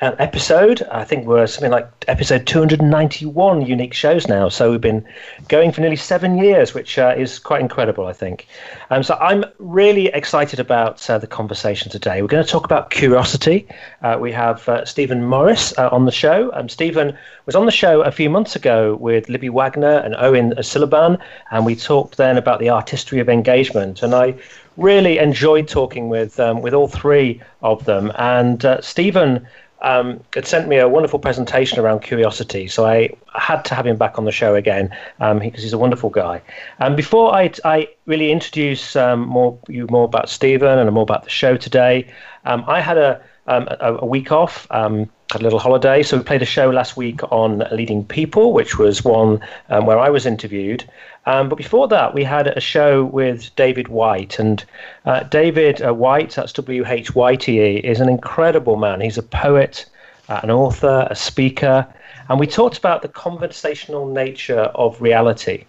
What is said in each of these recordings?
uh, episode. I think we're something like episode 291 unique shows now. So we've been going for nearly seven years, which uh, is quite incredible, I think. Um, so I'm really excited about uh, the conversation today. We're going to talk about curiosity. Uh, we have uh, Steven Morris uh, on the show. Um, Steven was on the show a few months ago with Libby Wagner and Owen Súilleabháin, and we talked then about the artistry of engagement. And I really enjoyed talking with um, with all three of them. And Steven um, had sent me a wonderful presentation around curiosity, so I had to have him back on the show again because um, he's a wonderful guy. And um, before I, I really introduce um, more you more about Steven and more about the show today, um, I had a, um, a, a week off. had a little holiday, so we played a show last week on leading people, which was one where I was interviewed. Um, but before that, we had a show with David Whyte. And uh, David uh, Whyte, that's W H Y T E, is an incredible man. He's a poet, uh, an author, a speaker. And we talked about the conversational nature of reality.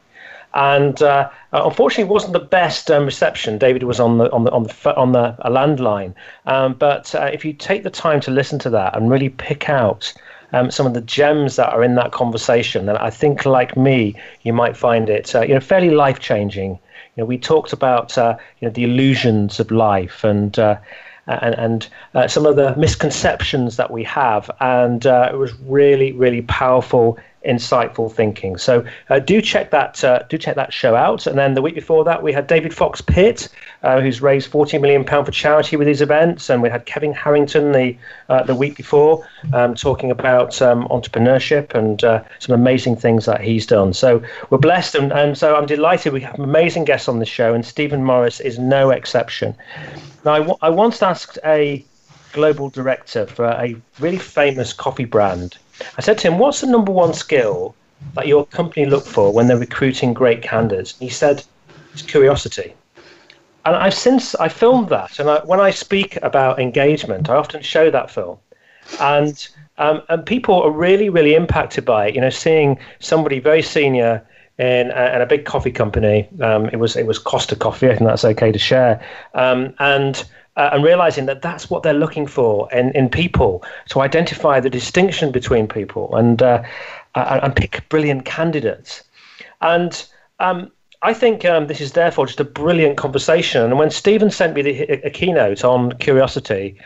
And uh, uh, unfortunately, it wasn't the best um, reception. David was on the on the on the on the a landline. Um, but uh, if you take the time to listen to that and really pick out um, some of the gems that are in that conversation. And I think, like me, you might find it uh, you know fairly life changing. You know, we talked about uh, you know the illusions of life and. Uh, and, and uh, some of the misconceptions that we have, and uh, it was really, really powerful insightful thinking. So uh, do check that uh, do check that show out. And then the week before that, we had David Fox Pitt, uh, who's raised 14 million pound for charity with his events, and we had Kevin Harrington the uh, the week before um, talking about um, entrepreneurship and uh, some amazing things that he's done. So we're blessed, and, and so I'm delighted we have amazing guests on the show, and Steven Morris is no exception. Now I, w- I once asked a global director for a really famous coffee brand I said to him, What's the number one skill that your company look for when they're recruiting great candidates? he said, It's curiosity. And I've since I filmed that, and I, when I speak about engagement, I often show that film, and um, and people are really really impacted by it. You know, seeing somebody very senior in a, in a big coffee company. Um, it was it was Costa Coffee, I think that's okay to share, um, and uh, and realizing that that's what they're looking for in, in people to identify the distinction between people and uh, uh, and pick brilliant candidates. And um, I think um, this is therefore just a brilliant conversation. And when Steven sent me the, a, keynote on curiosity,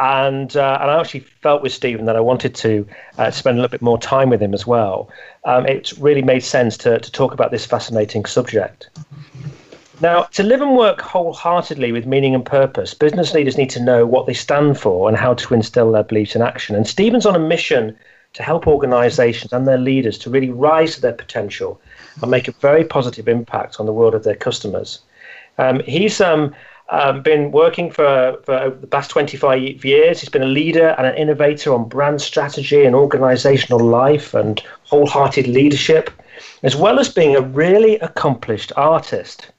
and uh, and I actually felt with Steven that I wanted to uh, spend a little bit more time with him as well. Um, it really made sense to to talk about this fascinating subject. Now, to live and work wholeheartedly with meaning and purpose, business leaders need to know what they stand for and how to instill their beliefs in action. And Steven's on a mission to help organizations and their leaders to really rise to their potential and make a very positive impact on the world of their customers. Um, he's um, um, been working for, for the past 25 years. He's been a leader and an innovator on brand strategy and organizational life and wholehearted leadership, as well as being a really accomplished artist.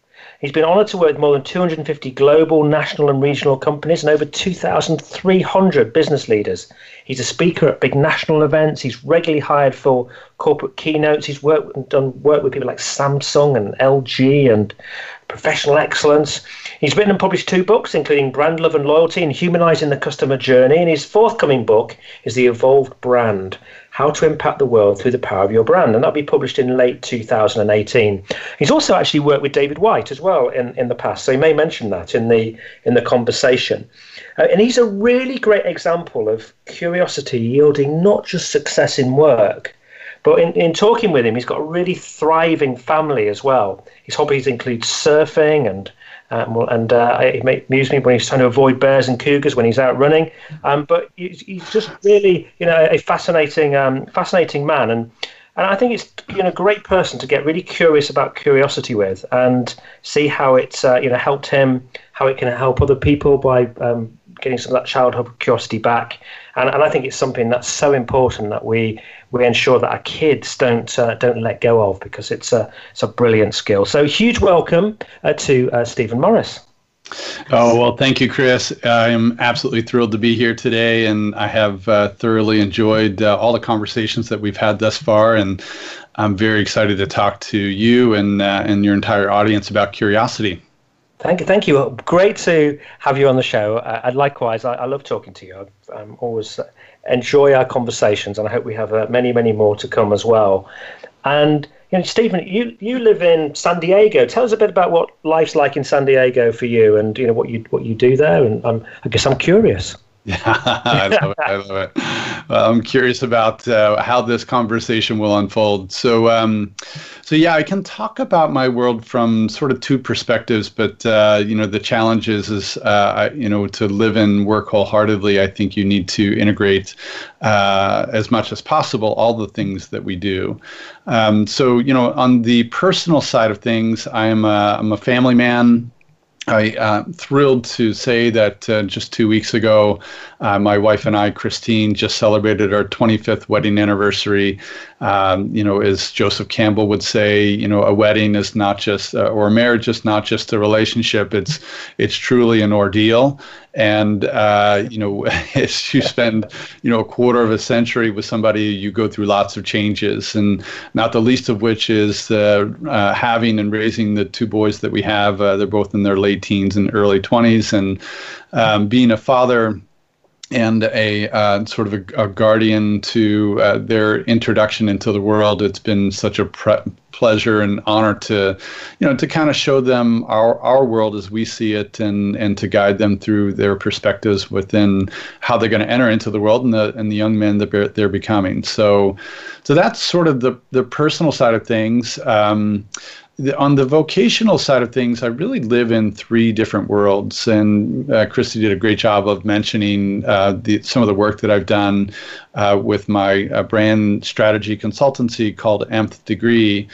He's been honored to work with more than 250 global, national, and regional companies and over 2,300 business leaders. He's a speaker at big national events. He's regularly hired for corporate keynotes. He's worked done work with people like Samsung and LG and Professional Excellence. He's written and published two books, including Brand Love and Loyalty and Humanizing the Customer Journey. And his forthcoming book is The Evolved Brand how to Impact the World Through the Power of Your Brand. And that'll be published in late 2018. He's also actually worked with David Whyte as well in, in the past. So he may mention that in the, in the conversation. Uh, and he's a really great example of curiosity yielding not just success in work, but in, in talking with him, he's got a really thriving family as well. His hobbies include surfing and um, and uh, it may amuse me when he's trying to avoid bears and cougars when he's out running. Um, but he's, he's, just really, you know, a fascinating, um, fascinating man, and and I think it's you know a great person to get really curious about curiosity with, and see how it's uh, you know helped him, how it can help other people by um, getting some of that childhood curiosity back. And, and I think it's something that's so important that we we ensure that our kids don't uh, don't let go of because it's a it's a brilliant skill. So huge welcome uh, to uh, Steven Morris. Oh, well, thank you, Chris. I'm absolutely thrilled to be here today, and I have uh, thoroughly enjoyed uh, all the conversations that we've had thus far. And I'm very excited to talk to you and, uh, and your entire audience about curiosity. Thank you. Thank you. Great to have you on the show. Uh, and likewise, I, I, love talking to you. I um, always enjoy our conversations, and I hope we have uh, many, many more to come as well. And you know, Steven, you, you live in San Diego. Tell us a bit about what life's like in San Diego for you, and you know what you what you do there. And I'm, I guess I'm curious. Yeah, I love it. I love it. Well, I'm curious about uh, how this conversation will unfold. So, um, so yeah, I can talk about my world from sort of two perspectives, but uh, you know, the challenge is, is uh, you know, to live and work wholeheartedly. I think you need to integrate uh, as much as possible all the things that we do. Um, so, you know, on the personal side of things, I'm a, I'm a family man. I uh, thrilled to say that uh, just two weeks ago, uh, my wife and I, Christine, just celebrated our 25th wedding anniversary. Um, you know, as Joseph Campbell would say, you know, a wedding is not just, uh, or a marriage is not just a relationship. It's it's truly an ordeal. And uh, you know, as you spend, you know, a quarter of a century with somebody, you go through lots of changes, and not the least of which is uh, having and raising the two boys that we have. they're both in their late teens and early 20s, and um, being a father and a uh, sort of a, a guardian to uh, their introduction into the world. It's been such a pre- pleasure and honor to, you know, to kind of show them our our world as we see it, and and to guide them through their perspectives within how they're going to enter into the world and the and the young men that they're, they're becoming. So, so that's sort of the the personal side of things. Um, on the vocational side of things, I really live in three different worlds. And uh, Christy did a great job of mentioning uh, the, some of the work that I've done uh, with my uh, brand strategy consultancy called Nth Degree.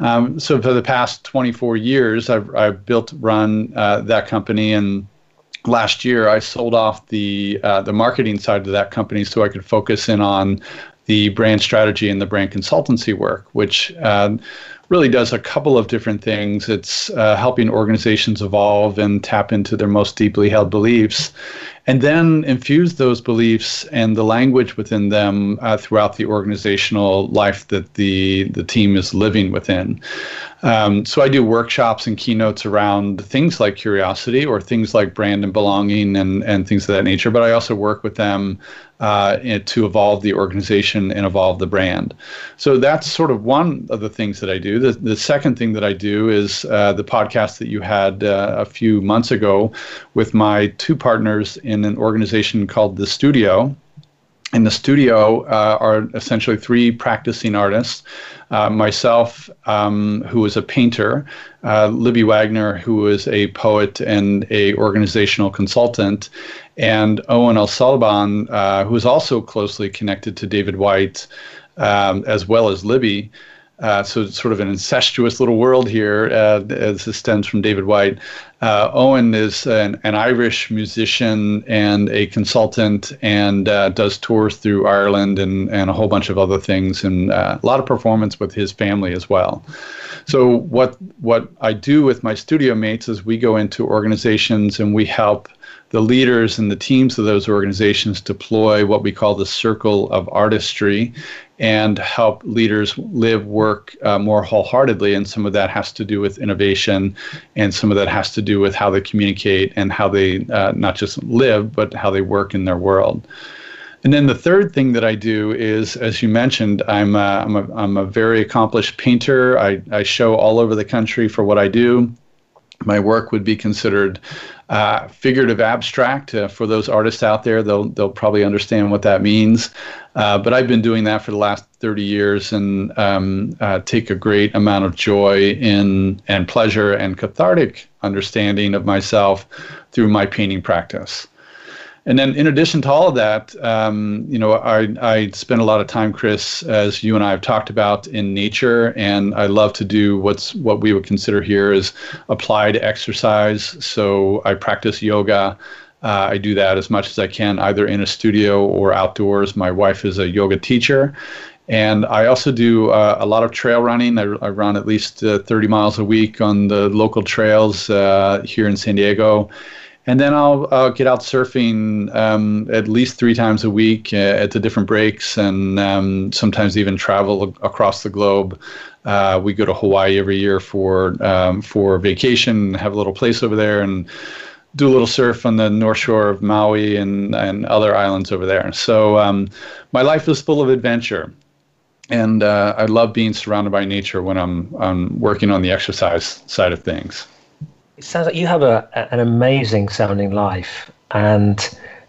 Um, so for the past 24 years, I've, I've built, run uh, that company, and last year I sold off the uh, the marketing side of that company so I could focus in on the brand strategy and the brand consultancy work, which really does a couple of different things. It's uh, helping organizations evolve and tap into their most deeply held beliefs, and then infuse those beliefs and the language within them uh, throughout the organizational life that the the team is living within. Um, so I do workshops and keynotes around things like curiosity or things like brand and belonging and and things of that nature. But I also work with them uh, to evolve the organization and evolve the brand. So that's sort of one of the things that I do. The, the second thing that I do is uh, the podcast that you had uh, a few months ago with my two partners in an organization called The Studio. In the studio uh, are essentially three practicing artists. Uh, myself, um, who is a painter, uh, Libby Wagner, who is a poet and a organizational consultant, and Owen O'Sullivan, uh, who is also closely connected to David Whyte, um, as well as Libby. Uh, so it's sort of an incestuous little world here, uh, as this stems from David Whyte. Uh, Owen is an, an, Irish musician and a consultant and uh, does tours through Ireland and, and a whole bunch of other things and uh, a lot of performance with his family as well. So what what I do with my studio mates is we go into organizations and we help the leaders and the teams of those organizations deploy what we call the circle of artistry and help leaders live work uh, more wholeheartedly and some of that has to do with innovation and some of that has to do with how they communicate and how they uh, not just live but how they work in their world and then the third thing that I do is, as you mentioned, I'm a, I'm a, I'm a very accomplished painter. I, I show all over the country for what I do. My work would be considered uh, figurative abstract uh, for those artists out there. They'll they'll probably understand what that means. Uh, but I've been doing that for the last 30 years and um, uh, take a great amount of joy in and pleasure and cathartic understanding of myself through my painting practice. And then, in addition to all of that, um, you know, I, I spend a lot of time, Chris, as you and I have talked about, in nature, and I love to do what's what we would consider here is applied exercise. So I practice yoga. Uh, I do that as much as I can, either in a studio or outdoors. My wife is a yoga teacher, and I also do uh, a lot of trail running. I, I run at least uh, 30 miles a week on the local trails uh, here in San Diego. And then I'll, I'll get out surfing um, at least three times a week uh, at the different breaks, and um, sometimes even travel across the globe. Uh, we go to Hawaii every year for um, for vacation, have a little place over there, and do a little surf on the north shore of Maui and, and other islands over there. So um, my life is full of adventure. And uh, I love being surrounded by nature when I'm, I'm working on the exercise side of things. It sounds like you have a, an amazing sounding life. And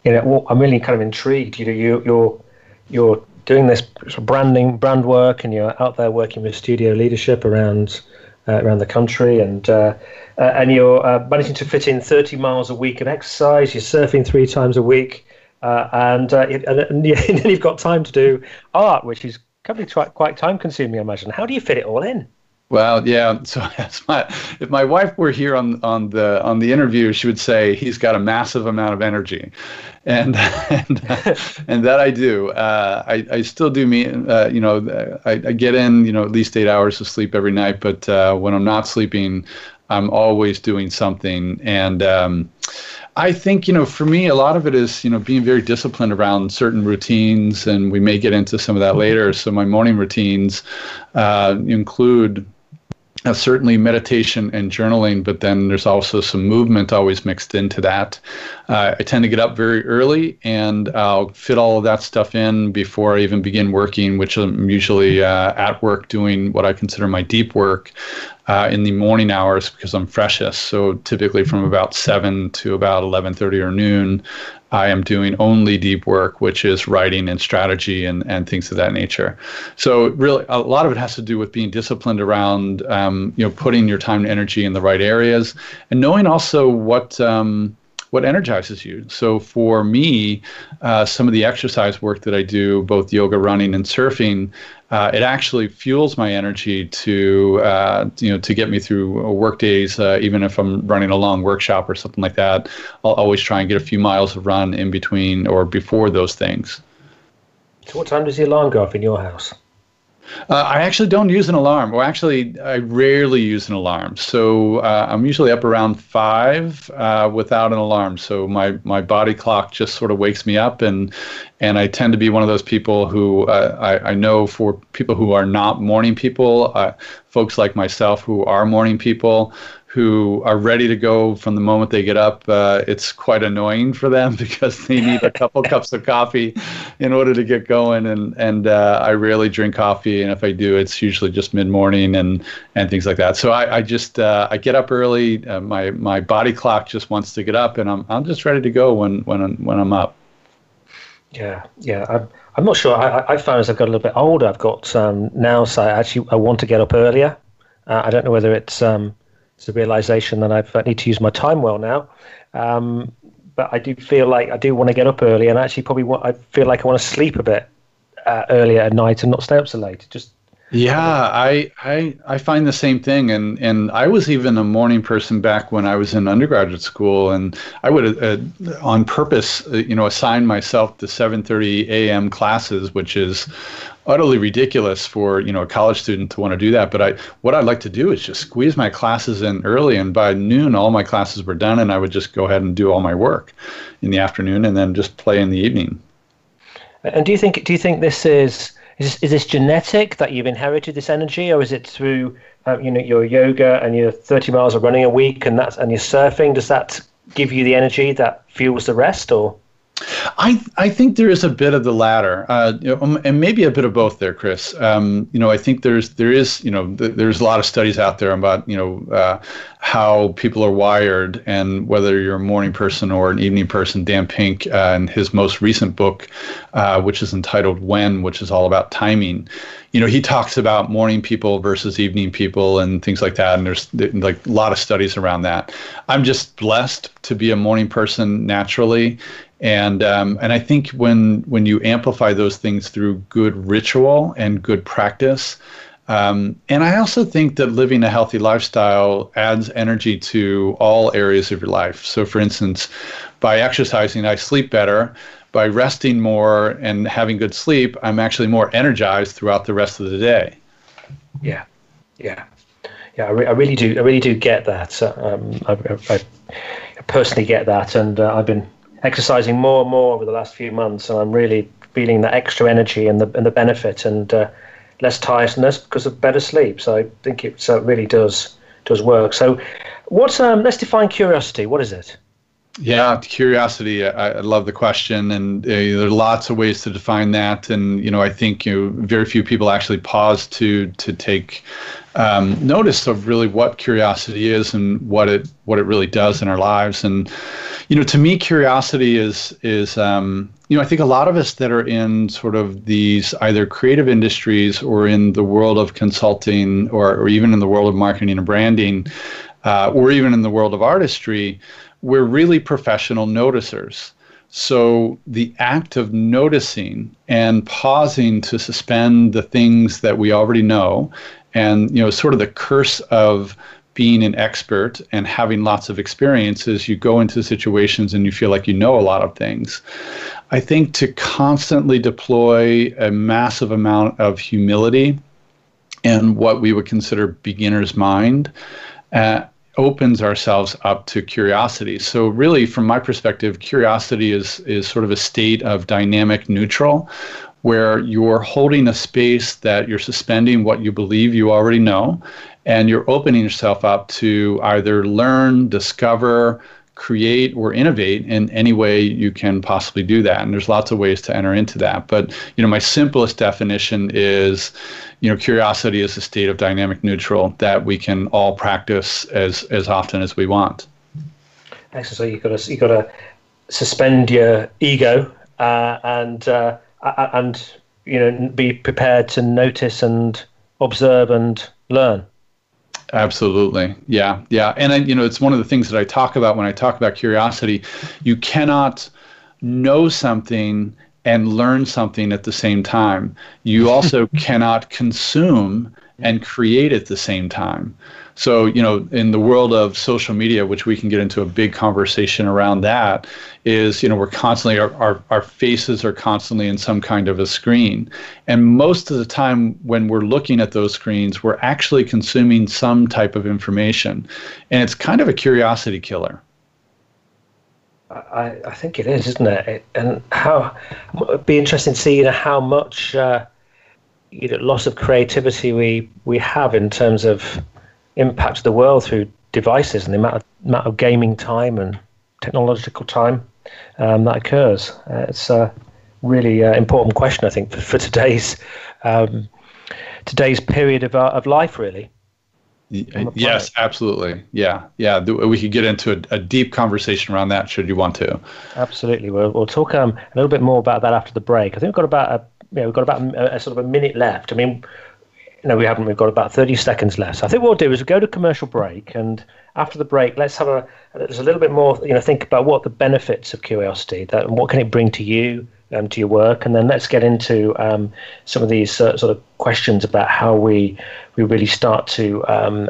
you know, I'm really kind of intrigued. You know, you, you're you're doing this branding, brand work, and you're out there working with studio leadership around uh, around the country, and uh, uh, and you're uh, managing to fit in 30 miles a week of exercise. You're surfing three times a week, uh, and, uh, and, and you've got time to do art, which is quite quite time consuming. I imagine. How do you fit it all in? Well, yeah. So my, if my wife were here on on the on the interview, she would say he's got a massive amount of energy, and and, and that I do. Uh, I I still do me. Uh, you know, I, I get in you know at least eight hours of sleep every night. But uh, when I'm not sleeping, I'm always doing something, and um, I think you know for me a lot of it is you know being very disciplined around certain routines, and we may get into some of that later. So my morning routines uh, include uh, certainly meditation and journaling, but then there's also some movement always mixed into that. Uh, I tend to get up very early and I'll fit all of that stuff in before I even begin working, which I'm usually uh, at work doing what I consider my deep work uh, in the morning hours because I'm freshest. So typically from about 7 to about 11:30 or noon, I am doing only deep work, which is writing and strategy and, and things of that nature. So really, a lot of it has to do with being disciplined around, um, you know, putting your time and energy in the right areas, and knowing also what um, what energizes you. So for me, uh, some of the exercise work that I do, both yoga, running, and surfing, uh, it actually fuels my energy to uh, you know to get me through work days. Uh, even if I'm running a long workshop or something like that, I'll always try and get a few miles of run in between or before those things. So, what time does the alarm go off in your house? Uh, I actually don't use an alarm. Well, actually, I rarely use an alarm. So uh, I'm usually up around five uh, without an alarm. So my my body clock just sort of wakes me up, and and I tend to be one of those people who uh, I, I know for people who are not morning people, uh, folks like myself who are morning people who are ready to go from the moment they get up. Uh, it's quite annoying for them because they need a couple cups of coffee in order to get going. And and uh, I rarely drink coffee, and if I do, it's usually just mid morning and and things like that. So I, I just uh, I get up early. Uh, my my body clock just wants to get up, and I'm I'm just ready to go when when I'm, when I'm up. Yeah, yeah. I'm, I'm not sure. I, I found as I've got a little bit older, I've got um, now, so I actually I want to get up earlier. Uh, I don't know whether it's um, it's a realization that I've, I need to use my time well now. Um, but I do feel like I do want to get up early, and actually probably want, I feel like I want to sleep a bit uh, earlier at night and not stay up so late. Just yeah, I, I I find the same thing, and and I was even a morning person back when I was in undergraduate school, and I would uh, on purpose, uh, you know, assign myself the 7:30 a.m. classes, which is utterly ridiculous for you know a college student to want to do that. But I what I'd like to do is just squeeze my classes in early, and by noon all my classes were done, and I would just go ahead and do all my work in the afternoon, and then just play in the evening. And do you think do you think this is is this, is this genetic that you've inherited this energy, or is it through uh, you know your yoga and your 30 miles of running a week and that's and your surfing? Does that give you the energy that fuels the rest, or? I I think there is a bit of the latter, uh, um, and maybe a bit of both there, Chris. Um, you know, I think there's there is you know th- there's a lot of studies out there about you know uh, how people are wired and whether you're a morning person or an evening person. Dan Pink, uh, in his most recent book, uh, which is entitled "When," which is all about timing. You know, he talks about morning people versus evening people and things like that. And there's like a lot of studies around that. I'm just blessed to be a morning person naturally and um, and I think when when you amplify those things through good ritual and good practice, Um, and I also think that living a healthy lifestyle adds energy to all areas of your life. So, for instance, by exercising, I sleep better. By resting more and having good sleep, I'm actually more energized throughout the rest of the day. Yeah, yeah, yeah. I, re- I really do. I really do get that. Um, I, I, I, personally get that, and uh, I've been exercising more and more over the last few months, and I'm really feeling the extra energy and the and the benefit, and uh, less tiredness because of better sleep. So I think it really does does work. So, what's um, let's define curiosity. What is it? Yeah, curiosity. I, I love the question, and uh, there are lots of ways to define that. And you know, I think you know, very few people actually pause to to take um, notice of really what curiosity is and what it what it really does in our lives. And you know, to me, curiosity is is um, you know, I think a lot of us that are in sort of these either creative industries or in the world of consulting or or even in the world of marketing and branding, uh, or even in the world of artistry we're really professional noticers. So the act of noticing and pausing to suspend the things that we already know, and you know, sort of the curse of being an expert and having lots of experiences, you go into situations and you feel like you know a lot of things. I think to constantly deploy a massive amount of humility and what we would consider beginner's mind. Uh, opens ourselves up to curiosity. So really from my perspective, curiosity is is sort of a state of dynamic neutral where you're holding a space that you're suspending what you believe you already know and you're opening yourself up to either learn, discover, create or innovate in any way you can possibly do that. And there's lots of ways to enter into that. But you know my simplest definition is you know curiosity is a state of dynamic neutral that we can all practice as as often as we want. Excellent. So you've got to you got to suspend your ego uh, and uh, and you know be prepared to notice and observe and learn Absolutely. Yeah. Yeah. And I, you know, it's one of the things that I talk about when I talk about curiosity. You cannot know something and learn something at the same time. You also cannot consume and create at the same time. So, you know, in the world of social media, which we can get into a big conversation around that, is, you know, we're constantly, our, our, our faces are constantly in some kind of a screen. And most of the time when we're looking at those screens, we're actually consuming some type of information. And it's kind of a curiosity killer. I, I think it is, isn't it? And how it'd be interesting to see you know, how much uh, you know, loss of creativity we we have in terms of impact the world through devices and the amount of, amount of gaming time and technological time um, that occurs. Uh, it's a really uh, important question, I think, for, for today's um, today's period of uh, of life, really. Yes, absolutely. Yeah, yeah. We could get into a, a, deep conversation around that, should you want to. Absolutely. We'll, we'll talk um, a little bit more about that after the break. I think we've got about a, know, we've got about a, a sort of a minute left. I mean, no, we haven't. We've got about 30 seconds left. I think what we'll do is we'll go to commercial break, and after the break, let's have a there's a little bit more. You know, think about what the benefits of curiosity that and what can it bring to you, um, to your work, and then let's get into um, some of these uh, sort of questions about how we we really start to um,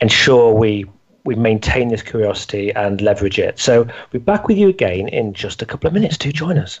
ensure we we maintain this curiosity and leverage it. So we're back with you again in just a couple of minutes. Do join us.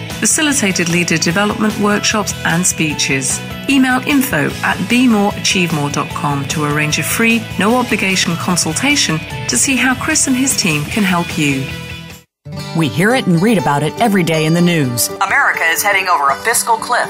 facilitated leader development workshops and speeches. Email info at bemoreachievemore.com to arrange a free, no obligation consultation to see how Chris and his team can help you. We hear it and read about it every day in the news. America is heading over a fiscal cliff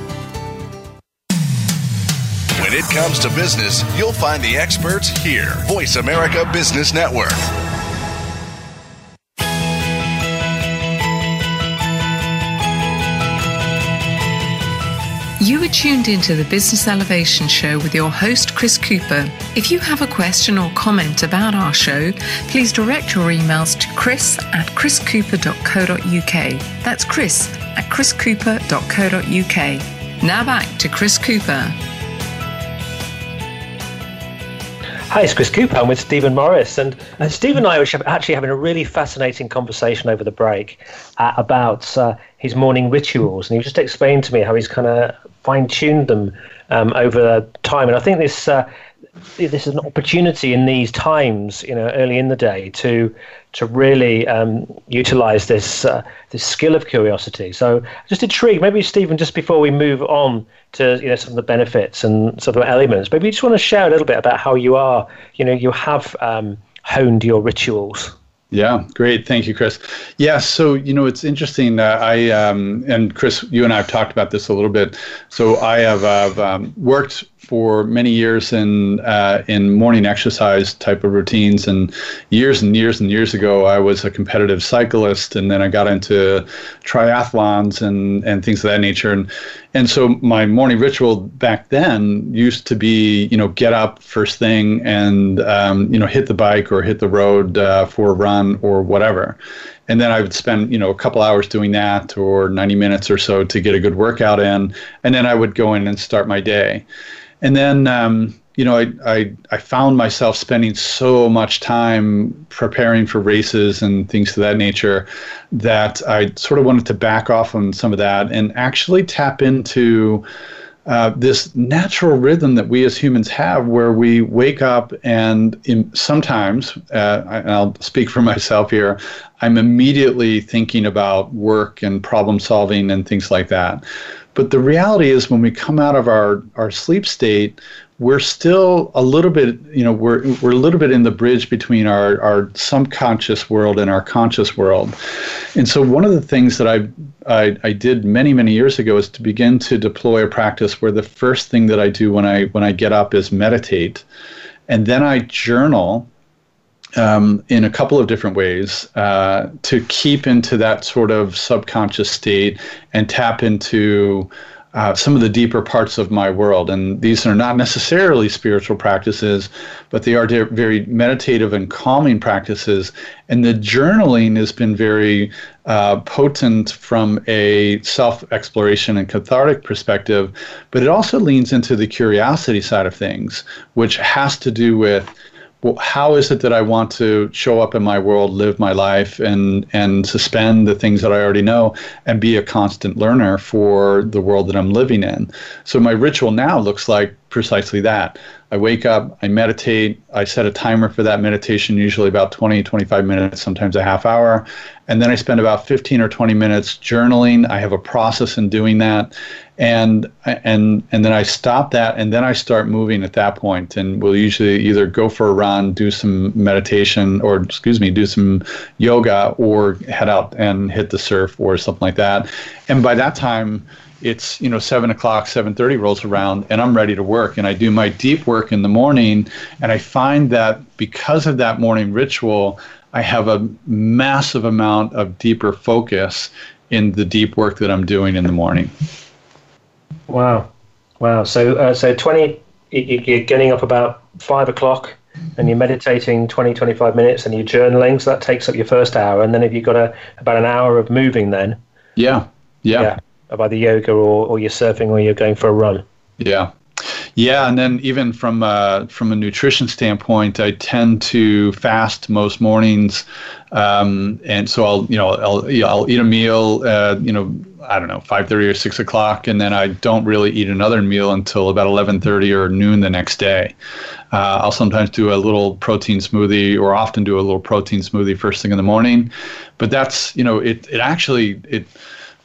When it comes to business, you'll find the experts here. Voice America Business Network. You are tuned into the Business Elevation Show with your host, Chris Cooper. If you have a question or comment about our show, please direct your emails to chris at chriscooper.co.uk. That's chris at chriscooper.co.uk. Now back to Chris Cooper. Hi, it's Chris Cooper. I'm with Steven Morris. And uh, Steven and I were actually having a really fascinating conversation over the break uh, about uh, his morning rituals. And he just explained to me how he's kind of fine tuned them um, over time. And I think this. This is an opportunity in these times, you know, early in the day, to to really um, utilize this uh, this skill of curiosity. So, just intrigued. Maybe Steven, just before we move on to you know some of the benefits and some of the elements, maybe you just want to share a little bit about how you are, you know, you have um, honed your rituals. Yeah, great. Thank you, Chris. Yeah, so you know it's interesting. Uh, I um, and Chris, you and I have talked about this a little bit. So I have um, worked for many years in uh, in morning exercise type of routines. And years and years and years ago, I was a competitive cyclist, and then I got into triathlons and and things of that nature. And and so my morning ritual back then used to be, you know, get up first thing and um, you know hit the bike or hit the road uh, for a run or whatever and then I would spend you know a couple hours doing that or 90 minutes or so to get a good workout in, and then I would go in and start my day. And then, um, you know, I, I, I found myself spending so much time preparing for races and things of that nature that I sort of wanted to back off on some of that and actually tap into uh, this natural rhythm that we as humans have where we wake up and in, sometimes, uh, and I'll speak for myself here, I'm immediately thinking about work and problem solving and things like that. But the reality is, when we come out of our, our sleep state, we're still a little bit, you know, we're, we're a little bit in the bridge between our, our subconscious world and our conscious world. And so, one of the things that I, I, I did many, many years ago is to begin to deploy a practice where the first thing that I do when I, when I get up is meditate. And then I journal um, in a couple of different ways uh, to keep into that sort of subconscious state and tap into uh, some of the deeper parts of my world. And these are not necessarily spiritual practices, but they are de- very meditative and calming practices. And the journaling has been very uh, potent from a self exploration and cathartic perspective, but it also leans into the curiosity side of things, which has to do with well, how is it that I want to show up in my world, live my life, and and suspend the things that I already know, and be a constant learner for the world that I'm living in. So my ritual now looks like precisely that. I wake up, I meditate, I set a timer for that meditation, usually about 20, 25 minutes, sometimes a half hour. And then I spend about 15 or 20 minutes journaling. I have a process in doing that and and and then I stop that, and then I start moving at that point, and we'll usually either go for a run, do some meditation, or excuse me, do some yoga, or head out and hit the surf or something like that. And by that time, it's you know seven o'clock, seven thirty rolls around, and I'm ready to work. And I do my deep work in the morning, and I find that because of that morning ritual, I have a massive amount of deeper focus in the deep work that I'm doing in the morning. Wow, wow. So, uh, so twenty. You're getting up about five o'clock, and you're meditating 20, 25 minutes, and you're journaling. So that takes up your first hour, and then if you've got a about an hour of moving, then yeah, yeah, yeah about the yoga or, or you're surfing or you're going for a run. Yeah, yeah, and then even from uh, from a nutrition standpoint, I tend to fast most mornings, um, and so I'll you know I'll I'll eat a meal uh, you know I don't know, 5:30 or 6 o'clock, and then I don't really eat another meal until about 11:30 or noon the next day. Uh, I'll sometimes do a little protein smoothie, or often do a little protein smoothie first thing in the morning. But that's you know, it it actually it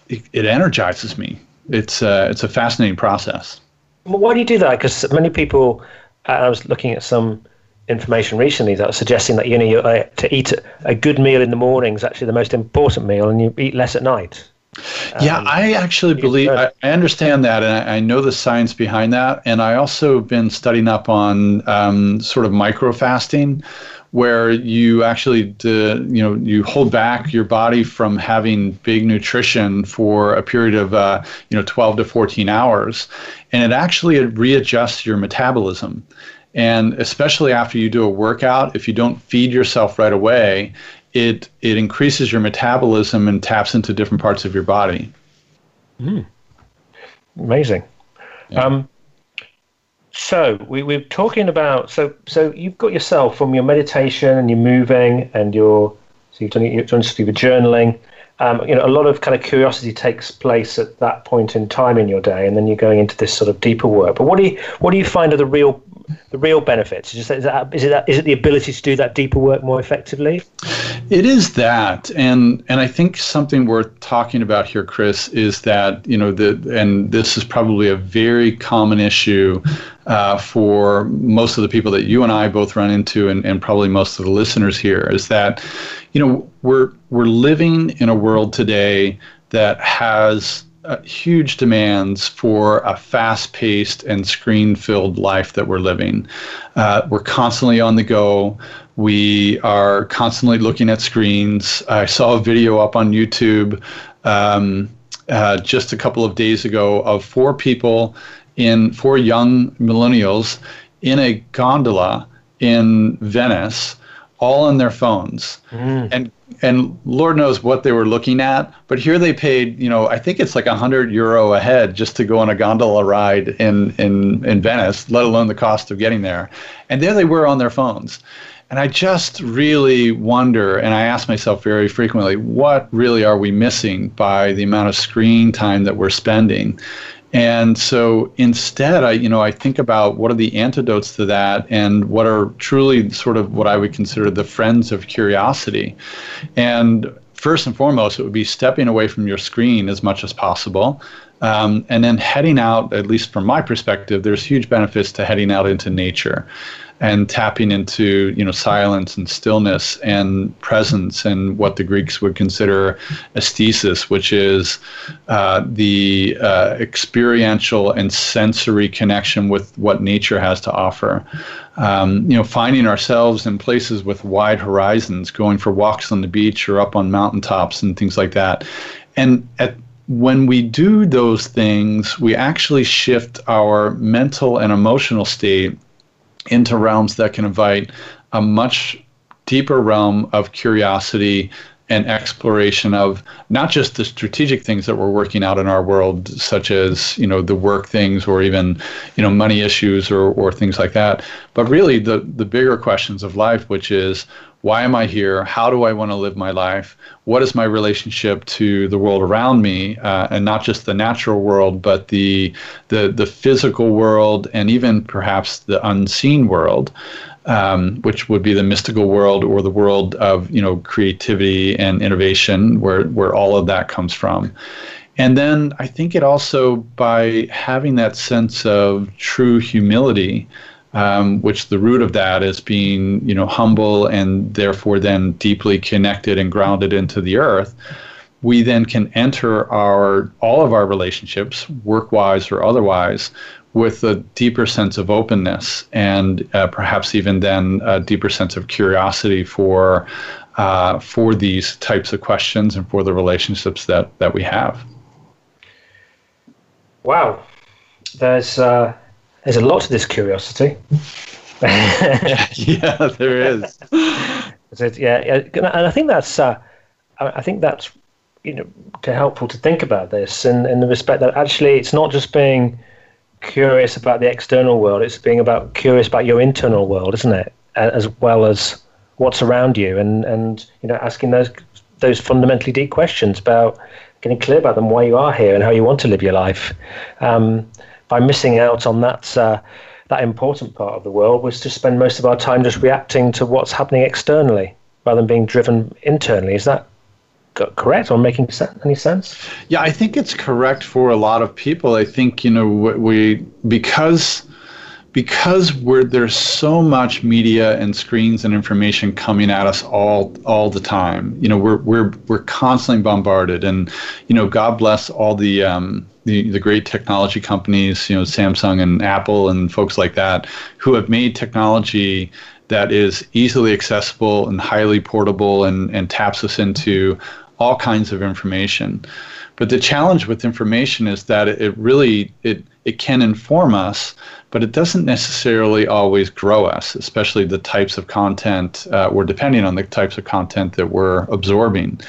it, it energizes me. It's uh, it's a fascinating process. Well, why do you do that? Because many people, uh, I was looking at some information recently that was suggesting that you know you, uh, to eat a good meal in the morning is actually the most important meal, and you eat less at night. Yeah, um, I actually believe I, I, understand that, and I, I, know the science behind that. And I also been studying up on um, sort of micro fasting, where you actually do, you know you hold back your body from having big nutrition for a period of uh, you know 12 to 14 hours, and it actually readjusts your metabolism. And especially after you do a workout, if you don't feed yourself right away, it it increases your metabolism and taps into different parts of your body. Mm. Amazing. Yeah. Um, so we, we're talking about so so you've got yourself from your meditation and you're moving and you're so you've done you've done your journaling. Um, you know, a lot of kind of curiosity takes place at that point in time in your day, and then you're going into this sort of deeper work. But what do you what do you find are the real the real benefits? Is, that, is, that, is, it that, is it the ability to do that deeper work more effectively? It is that, and and I think something worth talking about here, Chris, is that you know the and this is probably a very common issue uh, for most of the people that you and I both run into, and, and probably most of the listeners here, is that you know we're we're living in a world today that has uh, huge demands for a fast paced and screen filled life that we're living. Uh, we're constantly on the go. We are constantly looking at screens. I saw a video up on YouTube um, uh, just a couple of days ago of four people in four young millennials in a gondola in Venice all on their phones mm. and and Lord knows what they were looking at, but here they paid, you know, I think it's like a hundred euro a head just to go on a gondola ride in, in, in Venice, let alone the cost of getting there. And there they were on their phones. And I just really wonder, and I ask myself very frequently, what really are we missing by the amount of screen time that we're spending? And so instead, I you know I think about what are the antidotes to that, and what are truly sort of what I would consider the friends of curiosity. And first and foremost, it would be stepping away from your screen as much as possible. Um, and then heading out, at least from my perspective, there's huge benefits to heading out into nature and tapping into you know silence and stillness and presence and what the Greeks would consider aesthesis, which is uh, the uh, experiential and sensory connection with what nature has to offer. Um, you know, finding ourselves in places with wide horizons, going for walks on the beach or up on mountaintops and things like that. And at when we do those things, we actually shift our mental and emotional state into realms that can invite a much deeper realm of curiosity and exploration of not just the strategic things that we're working out in our world, such as you know the work things or even you know money issues or, or things like that, but really the the bigger questions of life, which is why am I here? How do I want to live my life? What is my relationship to the world around me, uh, and not just the natural world, but the the the physical world, and even perhaps the unseen world, um, which would be the mystical world or the world of you know creativity and innovation, where where all of that comes from. And then I think it also by having that sense of true humility um, which the root of that is being you know humble and therefore then deeply connected and grounded into the earth. We then can enter our all of our relationships work wise or otherwise with a deeper sense of openness and uh, perhaps even then a deeper sense of curiosity for uh, for these types of questions and for the relationships that that we have. Wow. There's uh there's a lot to this curiosity. yeah, there is. yeah, yeah, and I think that's uh, I think that's you know to helpful to think about this and in the respect that actually it's not just being curious about the external world; it's being about curious about your internal world, isn't it? As well as what's around you, and and you know asking those those fundamentally deep questions about getting clear about them why you are here and how you want to live your life. Um, by missing out on that uh, that important part of the world was to spend most of our time just reacting to what's happening externally rather than being driven internally. Is that correct or making any sense? Yeah, I think it's correct for a lot of people. I think you know we because because we're there's so much media and screens and information coming at us all all the time. You know, we're we're we're constantly bombarded, and you know, God bless all the um, the, the great technology companies, you know, Samsung and Apple and folks like that, who have made technology that is easily accessible and highly portable and, and taps us into all kinds of information. But the challenge with information is that it really it it can inform us, but it doesn't necessarily always grow us, especially the types of content uh, or depending on the types of content that we're absorbing.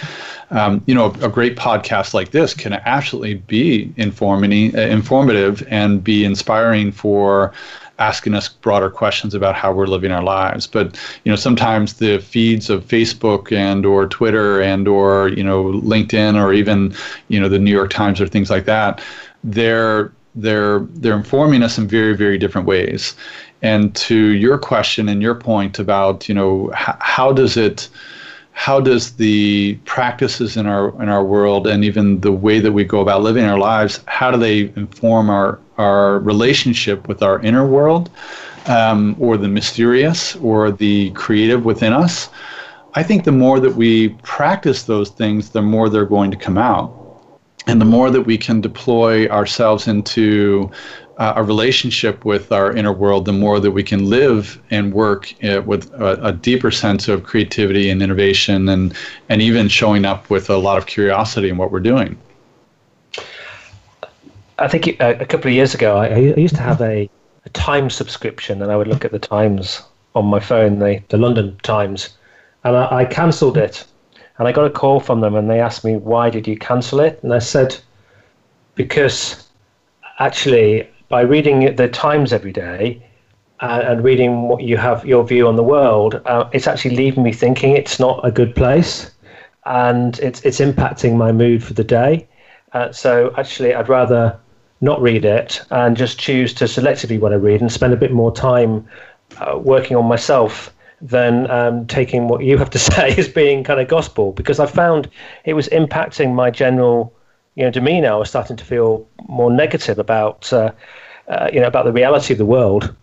Um, you know, a, a, great podcast like this can absolutely be informing, uh, informative and be inspiring for asking us broader questions about how we're living our lives. But you know sometimes the feeds of facebook and or twitter and or you know linkedin or even you know the new york times or things like that they're they're they're informing us in very very different ways. And to your question and your point about you know h- how does it how does the practices in our in our world and even the way that we go about living our lives how do they inform our our relationship with our inner world um, or the mysterious or the creative within us i think the more that we practice those things the more they're going to come out and the more that we can deploy ourselves into uh, a relationship with our inner world, the more that we can live and work uh, with a, a, deeper sense of creativity and innovation, and and even showing up with a lot of curiosity in what we're doing. I think a, uh, a couple of years ago, I, I used to have a, a time subscription, and I would look at the times on my phone, the the London Times, and I, I cancelled it. And I got a call from them, and they asked me, "Why did you cancel it?" And I said, "Because actually by reading the Times every day uh, and reading what you have your view on the world, uh, it's actually leaving me thinking it's not a good place, and it's it's impacting my mood for the day. Uh, so actually, I'd rather not read it and just choose to selectively want to read and spend a bit more time uh, working on myself than um, taking what you have to say as being kind of gospel because I found it was impacting my general you know demeanor, I was starting to feel more negative about uh, uh, you know about the reality of the world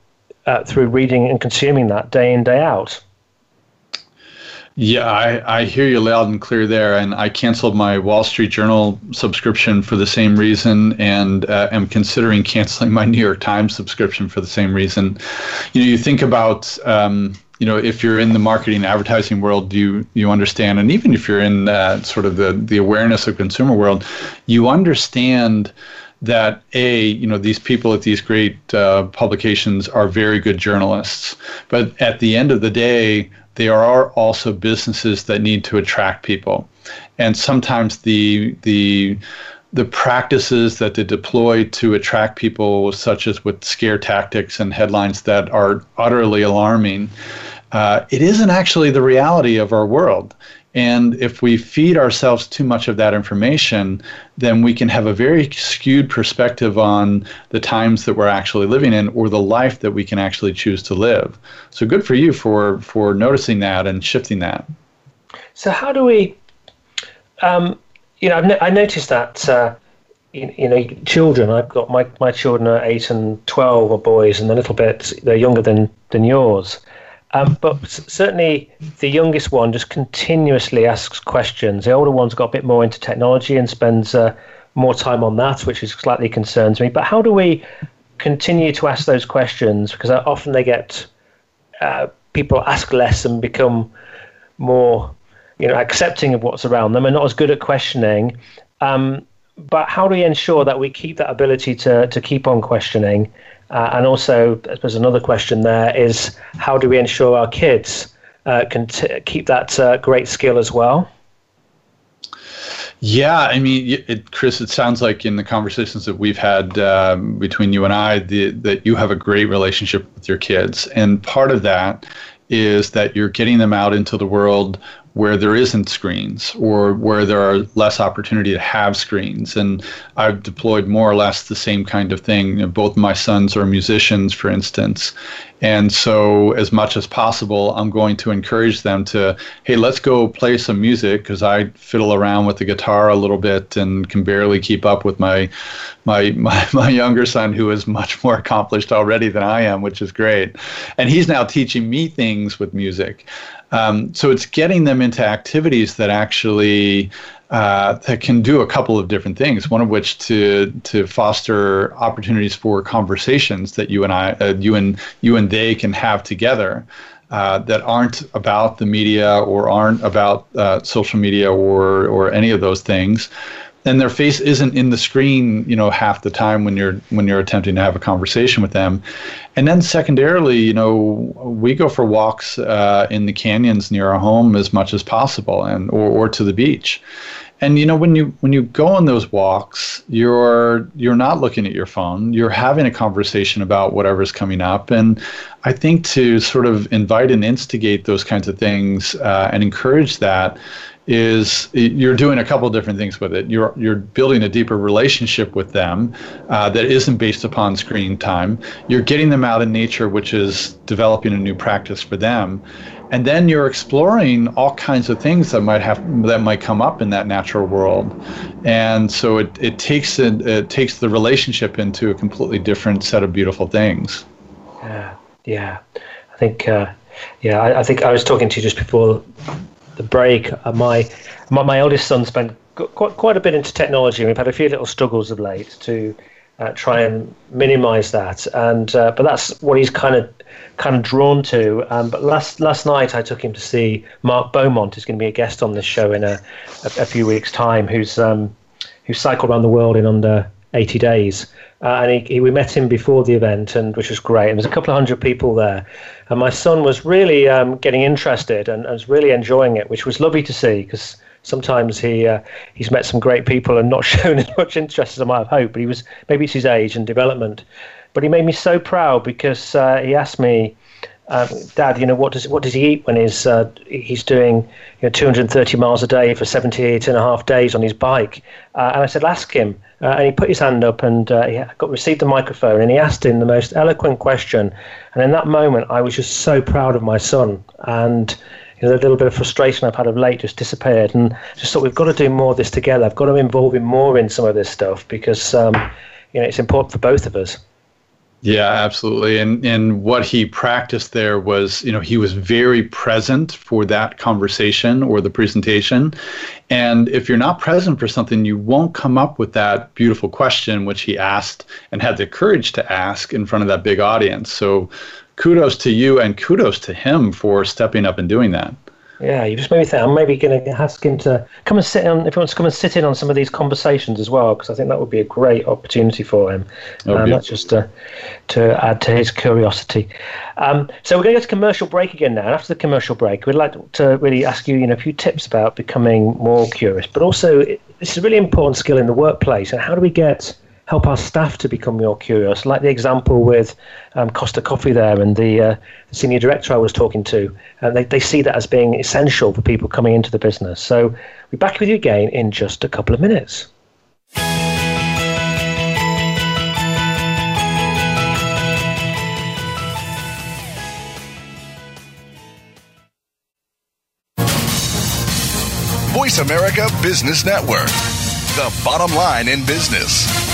uh, through reading and consuming that day in day out. Yeah, I, I hear you loud and clear there. And I canceled my Wall Street Journal subscription for the same reason, and uh, am considering canceling my New York Times subscription for the same reason. You know, you think about um, you know, if you're in the marketing advertising world, you you understand, and even if you're in uh, sort of the the awareness of consumer world, you understand that a you know these people at these great uh, publications are very good journalists, but at the end of the day, they are also businesses that need to attract people, and sometimes the the the practices that they deploy to attract people, such as with scare tactics and headlines that are utterly alarming, uh, it isn't actually the reality of our world. And if we feed ourselves too much of that information, then we can have a very skewed perspective on the times that we're actually living in or the life that we can actually choose to live. So good for you for, for noticing that and shifting that. So, how do we um, you know, I've no, I noticed that. Uh, you, you, know, children. I've got my my children are eight and twelve are boys, and a little bit they're younger than than yours. Um, but certainly, the youngest one just continuously asks questions. The older one's got a bit more into technology and spends uh, more time on that, which is slightly concerns me. But how do we continue to ask those questions? Because often they get uh, people ask less and become more you know, accepting of what's around them and not as good at questioning. Um, but how do we ensure that we keep that ability to, to keep on questioning? Uh, and also, there's another question there is how do we ensure our kids uh, can t- keep that uh, great skill as well? Yeah, I mean, it, Chris, it sounds like in the conversations that we've had um, between you and I, the, that you have a great relationship with your kids. And part of that is that you're getting them out into the world where there isn't screens or where there are less opportunity to have screens. And I've deployed more or less the same kind of thing. Both my sons are musicians, for instance. And so, as much as possible, I'm going to encourage them to, hey, let's go play some music because I fiddle around with the guitar a little bit and can barely keep up with my, my, my, my younger son, who is much more accomplished already than I am, which is great. And he's now teaching me things with music. Um, so it's getting them into activities that actually uh, that can do a couple of different things. One of which to to foster opportunities for conversations that you and I, uh, you and you and they can have together. Uh, that aren't about the media or aren't about uh, social media or or any of those things, and their face isn't in the screen you know half the time when you're when you're attempting to have a conversation with them. And then secondarily you know we go for walks uh, in the canyons near our home as much as possible and or, or to the beach. And you know when you when you go on those walks you're you're not looking at your phone. You're having a conversation about whatever's coming up. And i think to sort of invite and instigate those kinds of things uh, and encourage that is you're doing a couple different things with it. You're you're building a deeper relationship with them uh, that isn't based upon screen time. You're getting them out in nature, which is developing a new practice for them, and then you're exploring all kinds of things that might have that might come up in that natural world. And so it it takes it, it takes the relationship into a completely different set of beautiful things. Yeah, yeah, I think. Uh, yeah, I, I think I was talking to you just before the break, uh, my, my my eldest son spent quite quite a bit into technology, we've had a few little struggles of late to uh, try and minimise that. And uh, but that's what he's kind of kind of drawn to. Um, but last last night I took him to see Mark Beaumont, who's going to be a guest on this show in a a, a few weeks' time, who's um, who cycled around the world in under 80 days. Uh, and he, he, we met him before the event, and which was great. And there's a couple of hundred people there, and my son was really um, getting interested and, and, was really enjoying it, which was lovely to see because sometimes he uh, he's met some great people and not shown as much interest as I might have hoped. But he was maybe it's his age and development, but he made me so proud because uh, he asked me um, Dad, you know, what does what does he eat when he's uh, he's doing you know 230 miles a day for 78 and a half days on his bike? Uh, and I said, ask him. Uh, and he put his hand up and uh, he got received the microphone and he asked him the most eloquent question. And in that moment, I was just so proud of my son. And you know, a little bit of frustration I've had of late just disappeared. And just thought we've got to do more of this together. I've got to involve him more in some of this stuff because um, you know it's important for both of us. Yeah, absolutely. And and what he practiced there was, you know, he was very present for that conversation or the presentation. And if you're not present for something, you won't come up with that beautiful question which he asked and had the courage to ask in front of that big audience. So kudos to you and kudos to him for stepping up and doing that. Yeah, you just made me think. I'm maybe going to ask him to come and sit on. If he wants to come and sit in on some of these conversations as well, because I think that would be a great opportunity for him. Oh, um, that's just to, to add to his curiosity. Um, so we're going to go to commercial break again now. And after the commercial break, we'd like to really ask you, you know, a few tips about becoming more curious, but also this is a really important skill in the workplace. And how do we get help our staff to become more curious, like the example with um, Costa Coffee there and the, uh, the, senior director I was talking to. And they, they see that as being essential for people coming into the business. So we're back with you again in just a couple of minutes. Voice America Business Network, the bottom line in business.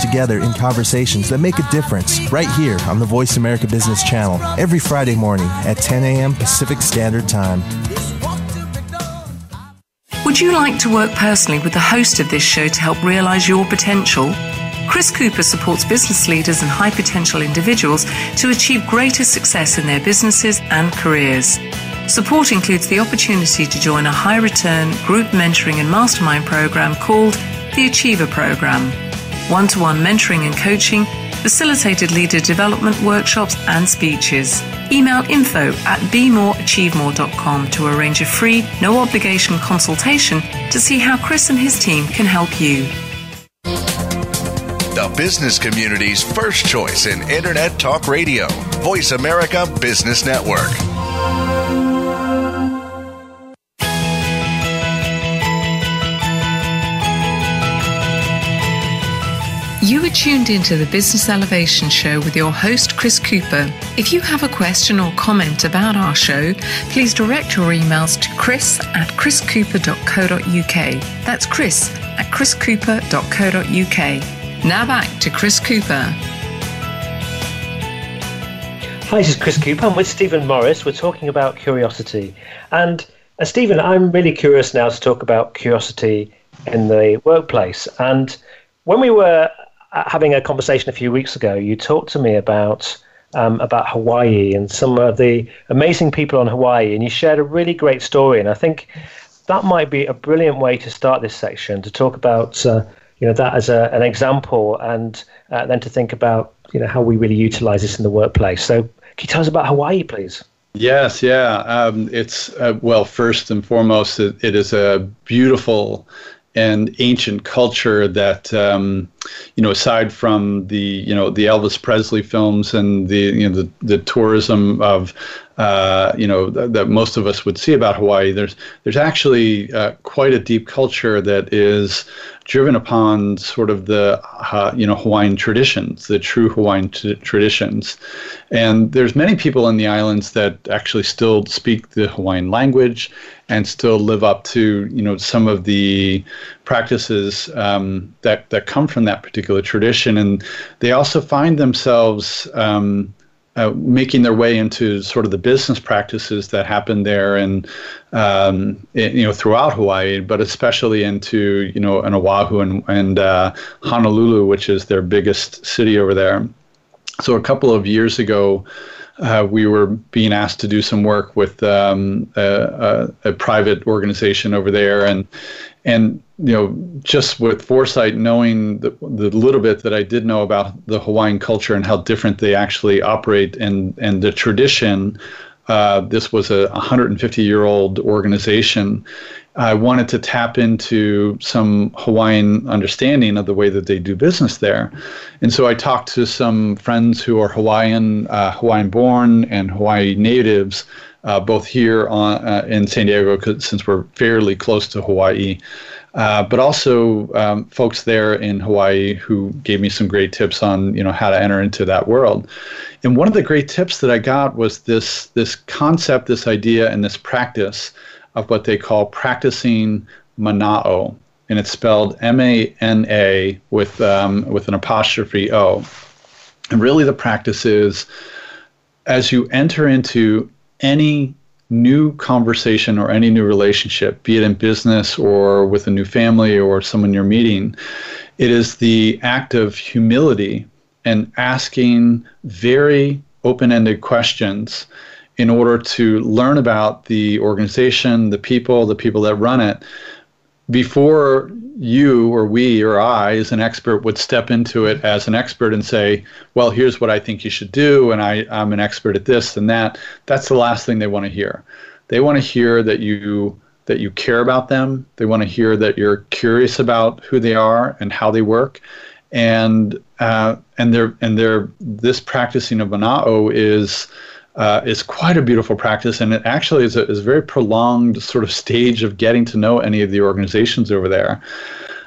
together in conversations that make a difference right here on the Voice America Business Channel every Friday morning at 10 a.m. Pacific Standard Time. Would you like to work personally with the host of this show to help realize your potential? Chris Cooper supports business leaders and high potential individuals to achieve greater success in their businesses and careers. Support includes the opportunity to join a high return group mentoring and mastermind program called the Achiever Program, one to one mentoring and coaching, facilitated leader development workshops and speeches. Email info at bemoreachievemore.com to arrange a free, no obligation consultation to see how Chris and his team can help you. The business community's first choice in Internet Talk Radio, Voice America Business Network. You are tuned into the Business Elevation Show with your host, Chris Cooper. If you have a question or comment about our show, please direct your emails to chris at chriscooper.co.uk. That's chris at chriscooper.co.uk. Now back to Chris Cooper. Hi, this is Chris Cooper. I'm with Steven Morris. We're talking about curiosity. And uh, Steven, I'm really curious now to talk about curiosity in the workplace. And when we were having a conversation a few weeks ago, you talked to me about um, about Hawaii and some of the amazing people on Hawaii, and you shared a really great story. And I think that might be a brilliant way to start this section to talk about uh, you know that as a, an example, and uh, then to think about you know how we really utilize this in the workplace. So, can you tell us about Hawaii, please? Yes, yeah. Um, it's uh, well, first and foremost, it, it is a beautiful and ancient culture that um, you know aside from the you know the Elvis Presley films and the you know the, the tourism of uh, you know th- that most of us would see about Hawaii there's there's actually uh, quite a deep culture that is driven upon sort of the uh, you know Hawaiian traditions the true Hawaiian t- traditions and there's many people in the islands that actually still speak the Hawaiian language and still live up to you know some of the practices um, that that come from that particular tradition, and they also find themselves. Um, uh, making their way into sort of the business practices that happen there and um, it, you know throughout Hawaii, but especially into you know in Oahu and, and uh, Honolulu, which is their biggest city over there. So a couple of years ago, uh, we were being asked to do some work with um, a, a, a, private organization over there, and and you know just with foresight, knowing the, the little bit that I did know about the Hawaiian culture and how different they actually operate, and and the tradition. Uh, this was a 150 year old organization, I wanted to tap into some Hawaiian understanding of the way that they do business there. And so I talked to some friends who are Hawaiian, uh, Hawaiian born, and Hawaii natives, uh, both here on, uh, in San Diego, since we're fairly close to Hawaii. Uh, but also um, folks there in Hawaii who gave me some great tips on you know how to enter into that world. And one of the great tips that I got was this this concept, this idea, and this practice of what they call practicing mana'o, and it's spelled M-A-N-A with um, with an apostrophe O. And really, the practice is as you enter into any new conversation or any new relationship, be it in business or with a new family or someone you're meeting, it is the act of humility and asking very open ended questions in order to learn about the organization, the people, the people that run it, before you or we or I, as an expert, would step into it as an expert and say, well, here's what I think you should do, and I, I'm an expert at this and that. That's the last thing they want to hear. They want to hear that you that you care about them. They want to hear that you're curious about who they are and how they work. And uh, and they're and they're this practicing of mana'o is uh, is quite a beautiful practice, and it actually is a, is a very prolonged sort of stage of getting to know any of the organizations over there.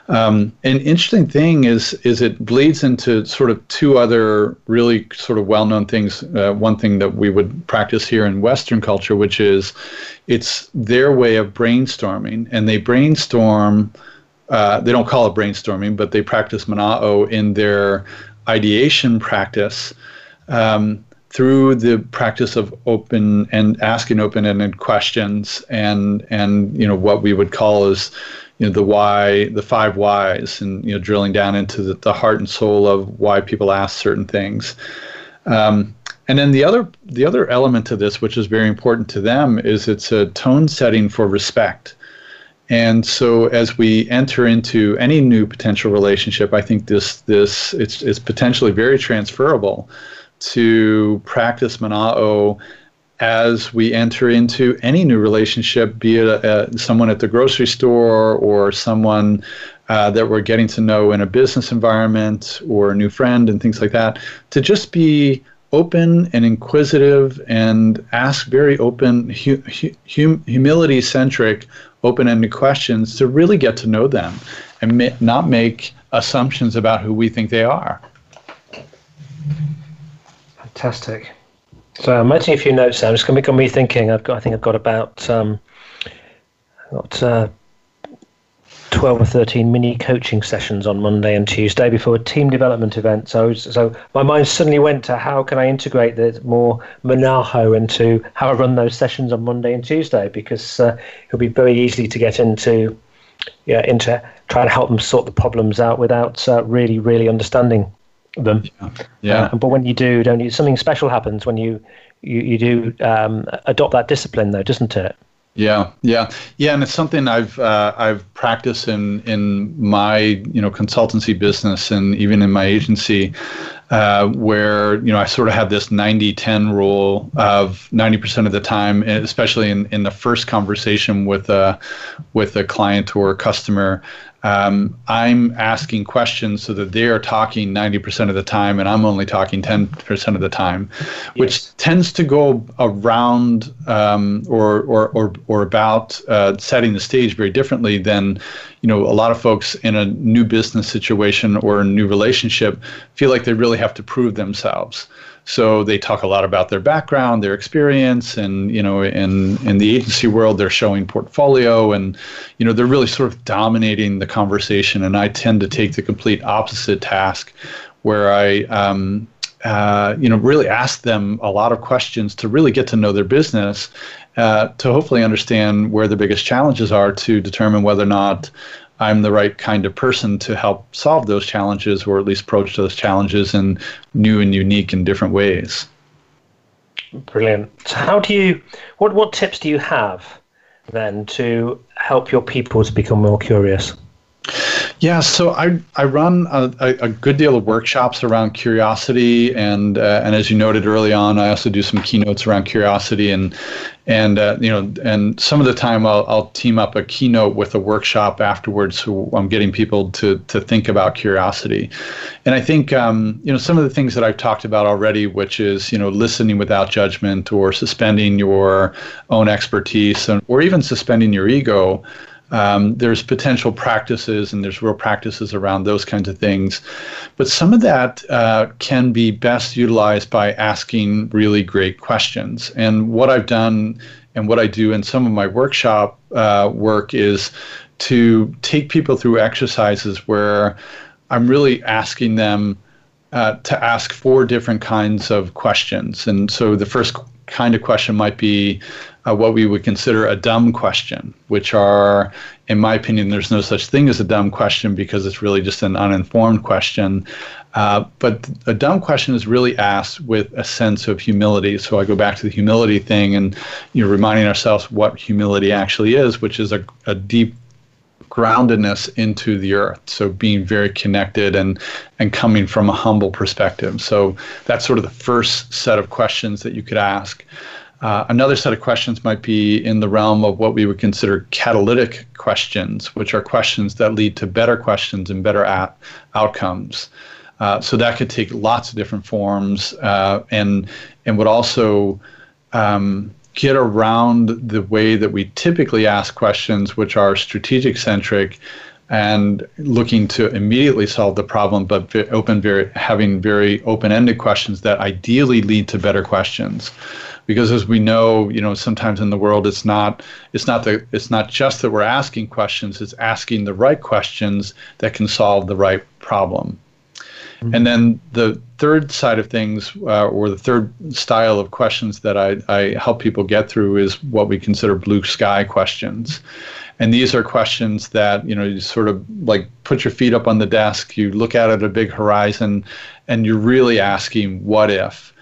Um, an interesting thing is is it bleeds into sort of two other really sort of well-known things. Uh, one thing that we would practice here in Western culture, which is it's their way of brainstorming, and they brainstorm. Uh, they don't call it brainstorming, but they practice mana'o in their ideation practice. Um, through the practice of open and asking open-ended questions and and you know what we would call as you know the why, the five whys, and you know drilling down into the, the heart and soul of why people ask certain things. Um, and then the other the other element to this, which is very important to them, is it's a tone setting for respect. And so as we enter into any new potential relationship, I think this this it's it's potentially very transferable to practice mana'o as we enter into any new relationship, be it a, a, someone at the grocery store or someone uh, that we're getting to know in a business environment or a new friend and things like that, to just be open and inquisitive and ask very open, hu- hum- humility centric, open ended questions to really get to know them and ma- not make assumptions about who we think they are. Fantastic. So I'm making a few notes now. It's going to become me thinking. I've got, I think I've got about um, got uh, 12 or 13 mini coaching sessions on Monday and Tuesday before a team development event. So, so my mind suddenly went to how can I integrate the more Mana'o into how I run those sessions on Monday and Tuesday because uh, it'll be very easy to get into yeah into trying to help them sort the problems out without uh, really really understanding them. Yeah. yeah. Uh, but when you do, don't you? Something special happens when you you, you do um, adopt that discipline, though, doesn't it? Yeah, yeah, yeah, and it's something I've uh, I've practiced in in my you know consultancy business and even in my agency, uh, where you know I sort of have this 90-10 rule of 90% of the time, especially in, in the first conversation with a with a client or a customer, um, I'm asking questions so that they are talking 90% of the time and I'm only talking 10% of the time, which yes. tends to go around um, or, or, or, or about uh, setting the stage very differently than, you know, a lot of folks in a new business situation or a new relationship feel like they really have to prove themselves. So they talk a lot about their background, their experience, and you know, in in the agency world, they're showing portfolio, and you know, they're really sort of dominating the conversation. And I tend to take the complete opposite task, where I um, uh, you know, really ask them a lot of questions to really get to know their business, uh, to hopefully understand where the biggest challenges are, to determine whether or not I'm the right kind of person to help solve those challenges or at least approach those challenges in new and unique and different ways. Brilliant. So how do you what what tips do you have then to help your people to become more curious? Yeah, so I I run a, a, good deal of workshops around curiosity, and uh, and as you noted early on, I also do some keynotes around curiosity, and and uh, you know, and some of the time I'll I'll team up a keynote with a workshop afterwards, so I'm getting people to to think about curiosity, and I think um, you know some of the things that I've talked about already, which is you know listening without judgment, or suspending your own expertise, and, or even suspending your ego. Um, there's potential practices and there's real practices around those kinds of things. But some of that uh, can be best utilized by asking really great questions. And what I've done and what I do in some of my workshop uh, work is to take people through exercises where I'm really asking them uh, to ask four different kinds of questions. And so the first kind of question might be uh, what we would consider a dumb question, which are, in my opinion, there's no such thing as a dumb question because it's really just an uninformed question. Uh, but a dumb question is really asked with a sense of humility. So I go back to the humility thing and you know, reminding ourselves what humility actually is, which is a, a deep groundedness into the earth. So being very connected and and coming from a humble perspective. So that's sort of the first set of questions that you could ask. Uh, another set of questions might be in the realm of what we would consider catalytic questions, which are questions that lead to better questions and better at outcomes. Uh, so that could take lots of different forms, uh, and and would also um, get around the way that we typically ask questions, which are strategic centric and looking to immediately solve the problem, but open, very having very open-ended questions that ideally lead to better questions because as we know you know sometimes in the world it's not it's not the it's not just that we're asking questions it's asking the right questions that can solve the right problem mm-hmm. and then the third side of things uh, or the third style of questions that I, I help people get through is what we consider blue sky questions And these are questions that, you know, you sort of like put your feet up on the desk, you look out at a big horizon, and you're really asking, what if?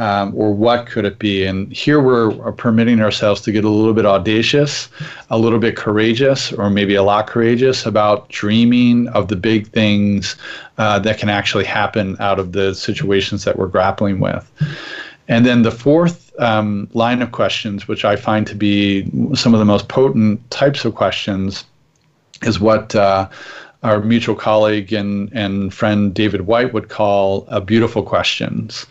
Um, or what could it be? And here we're permitting ourselves to get a little bit audacious, a little bit courageous, or maybe a lot courageous about dreaming of the big things uh, that can actually happen out of the situations that we're grappling with. And then the fourth um, line of questions, which I find to be some of the most potent types of questions, is what uh, our mutual colleague and, and friend David Whyte would call uh, beautiful questions.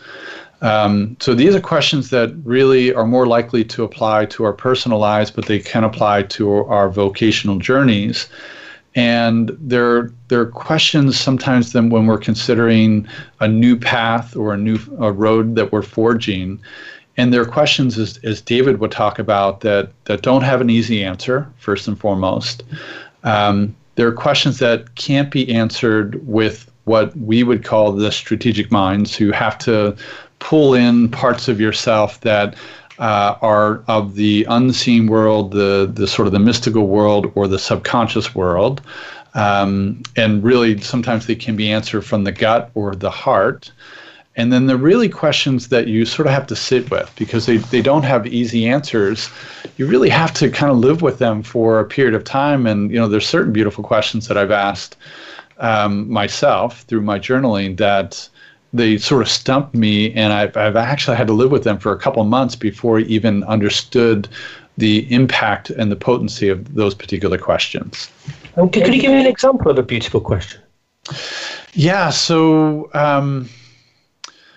Um, so these are questions that really are more likely to apply to our personal lives, but they can apply to our vocational journeys. And they're, they're questions sometimes then when we're considering a new path or a new a road that we're forging. And there are questions, as, as David would talk about, that, that don't have an easy answer, first and foremost. Um, there are questions that can't be answered with what we would call the strategic minds, who have to pull in parts of yourself that uh, are of the unseen world, the the sort of the mystical world or the subconscious world, um, and really sometimes they can be answered from the gut or the heart. And then the really questions that you sort of have to sit with because they, they don't have easy answers. You really have to kind of live with them for a period of time. And, you know, there's certain beautiful questions that I've asked um, myself through my journaling that they sort of stumped me, and I've, I've actually had to live with them for a couple months before I even understood the impact and the potency of those particular questions. Okay, could you give me an example of a beautiful question? Yeah. So. Um,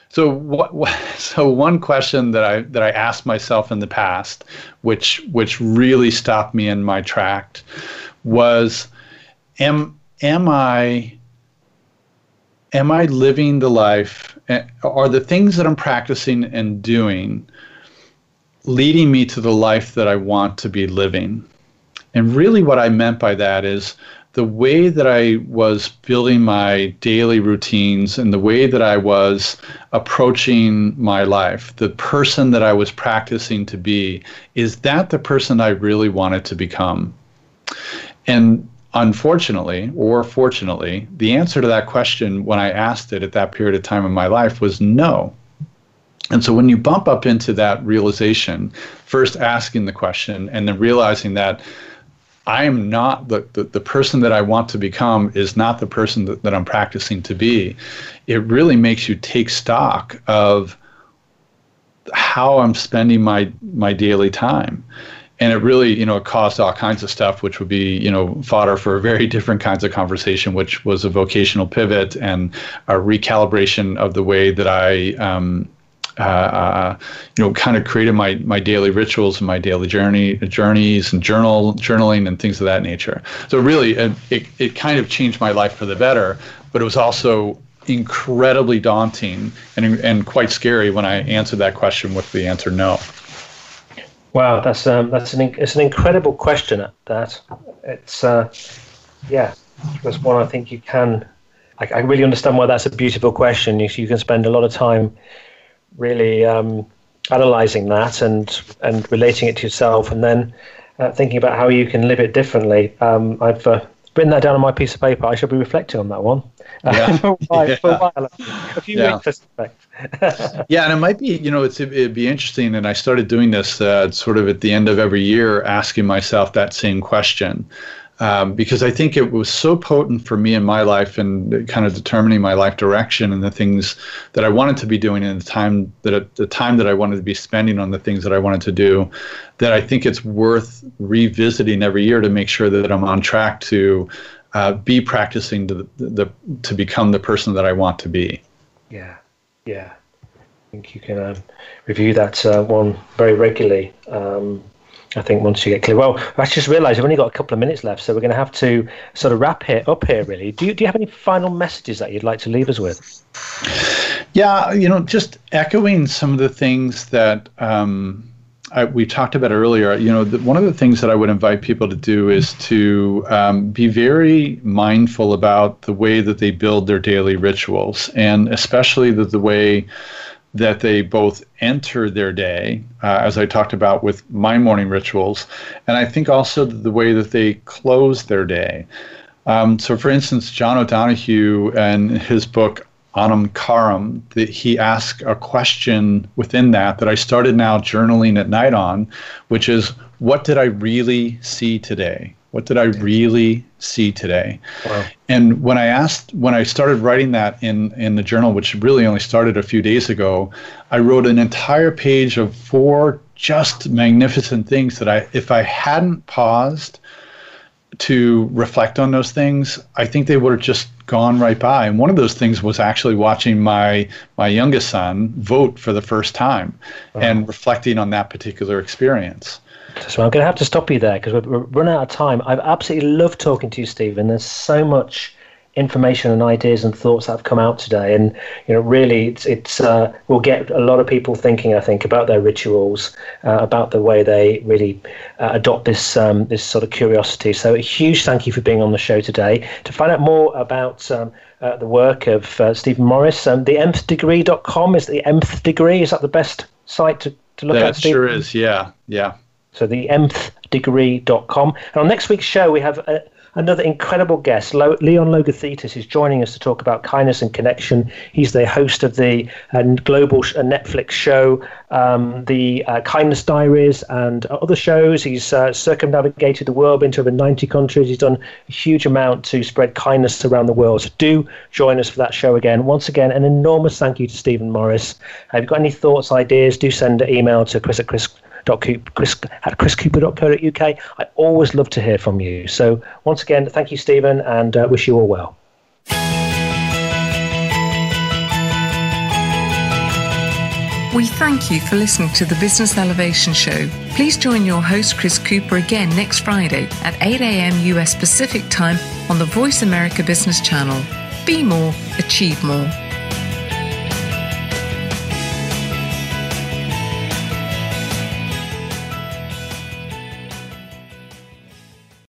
so what, what, so one question that I that I asked myself in the past, which which really stopped me in my tract, was, am am I am I living the life? Eh, are the things that I'm practicing and doing leading me to the life that I want to be living? And really, what I meant by that is the way that I was building my daily routines and the way that I was approaching my life, the person that I was practicing to be, is that the person I really wanted to become? And unfortunately or fortunately, the answer to that question when I asked it at that period of time in my life was no. And so when you bump up into that realization, first asking the question and then realizing that I am not the, the, the, person that I want to become is not the person that, that I'm practicing to be, it really makes you take stock of how I'm spending my my daily time and it really you know caused all kinds of stuff which would be you know fodder for very different kinds of conversation which was a vocational pivot and a recalibration of the way that i um, uh, uh, you know, kind of created my my daily rituals and my daily journey journeys and journal journaling and things of that nature. So really, it, it, it kind of changed my life for the better. But it was also incredibly daunting and and quite scary when I answered that question with the answer no. Wow, that's um, that's an it's an incredible question. That it's uh, yeah, that's one I think you can. I, I, really understand why that's a beautiful question. You, you can spend a lot of time really um, analyzing that and and relating it to yourself, and then uh, thinking about how you can live it differently. Um, I've uh, written that down on my piece of paper. I shall be reflecting on that one. Yeah. for, a while, yeah. for a while, a few yeah. weeks, yeah, and it might be, you know, it's it'd be interesting. And I started doing this uh, sort of at the end of every year, asking myself that same question. Um, because I think it was so potent for me in my life and kind of determining my life direction and the things that I wanted to be doing and the time that the time that I wanted to be spending on the things that I wanted to do, that I think it's worth revisiting every year to make sure that I'm on track to uh, be practicing to the, the to become the person that I want to be. Yeah, yeah. I think you can um, review that uh, one very regularly. Um, I think once you get clear. Well, I just realised we've only got a couple of minutes left, so we're going to have to sort of wrap it up here. Really, do you do you have any final messages that you'd like to leave us with? Yeah, you know, just echoing some of the things that um, I, we talked about earlier, you know, the, one of the things that I would invite people to do is to um, be very mindful about the way that they build their daily rituals, and especially the, the way that they both enter their day, uh, as I talked about with my morning rituals, and I think also the way that they close their day. Um, so, for instance, John O'Donohue and his book Anam Cara, that he asked a question within that that I started now journaling at night on, which is, what did I really see today? What did I really see today? Wow. And when I asked, when I started writing that in, in the journal, which really only started a few days ago, I wrote an entire page of four just magnificent things that I, if I hadn't paused to reflect on those things, I think they would have just gone right by. And one of those things was actually watching my my youngest son vote for the first time wow. and reflecting on that particular experience. So I'm going to have to stop you there because we're, running out of time. I've absolutely loved talking to you, Steven. There's so much information and ideas and thoughts that have come out today, and you know, really, it's, it's uh, will get a lot of people thinking. I think about their rituals, uh, about the way they really uh, adopt this um, this sort of curiosity. So, a huge thank you for being on the show today. To find out more about um, uh, the work of uh, Steven Morris, um, the degree.com is the nth degree. Is that the best site to, to look that at? That sure is. Yeah, yeah. So the nthdegree.com. And on next week's show, we have a, uh, another incredible guest. Leon Logothetis is joining us to talk about kindness and connection. He's the host of the uh, global sh- uh, Netflix show, um, the uh, Kindness Diaries, and other shows. He's uh, circumnavigated the world, been to over 90 countries. He's done a huge amount to spread kindness around the world. So do join us for that show again. Once again, an enormous thank you to Steven Morris. Have you've got any thoughts, ideas? Do send an email to chris at chris chris at chriscooper.co.uk. I always love to hear from you. So once again, thank you, Steven, and uh, wish you all well. We thank you for listening to the Business Elevation Show. Please join your host, Chris Cooper, again next Friday at 8 a.m. US Pacific Time on the Voice America Business Channel. Be more, achieve more.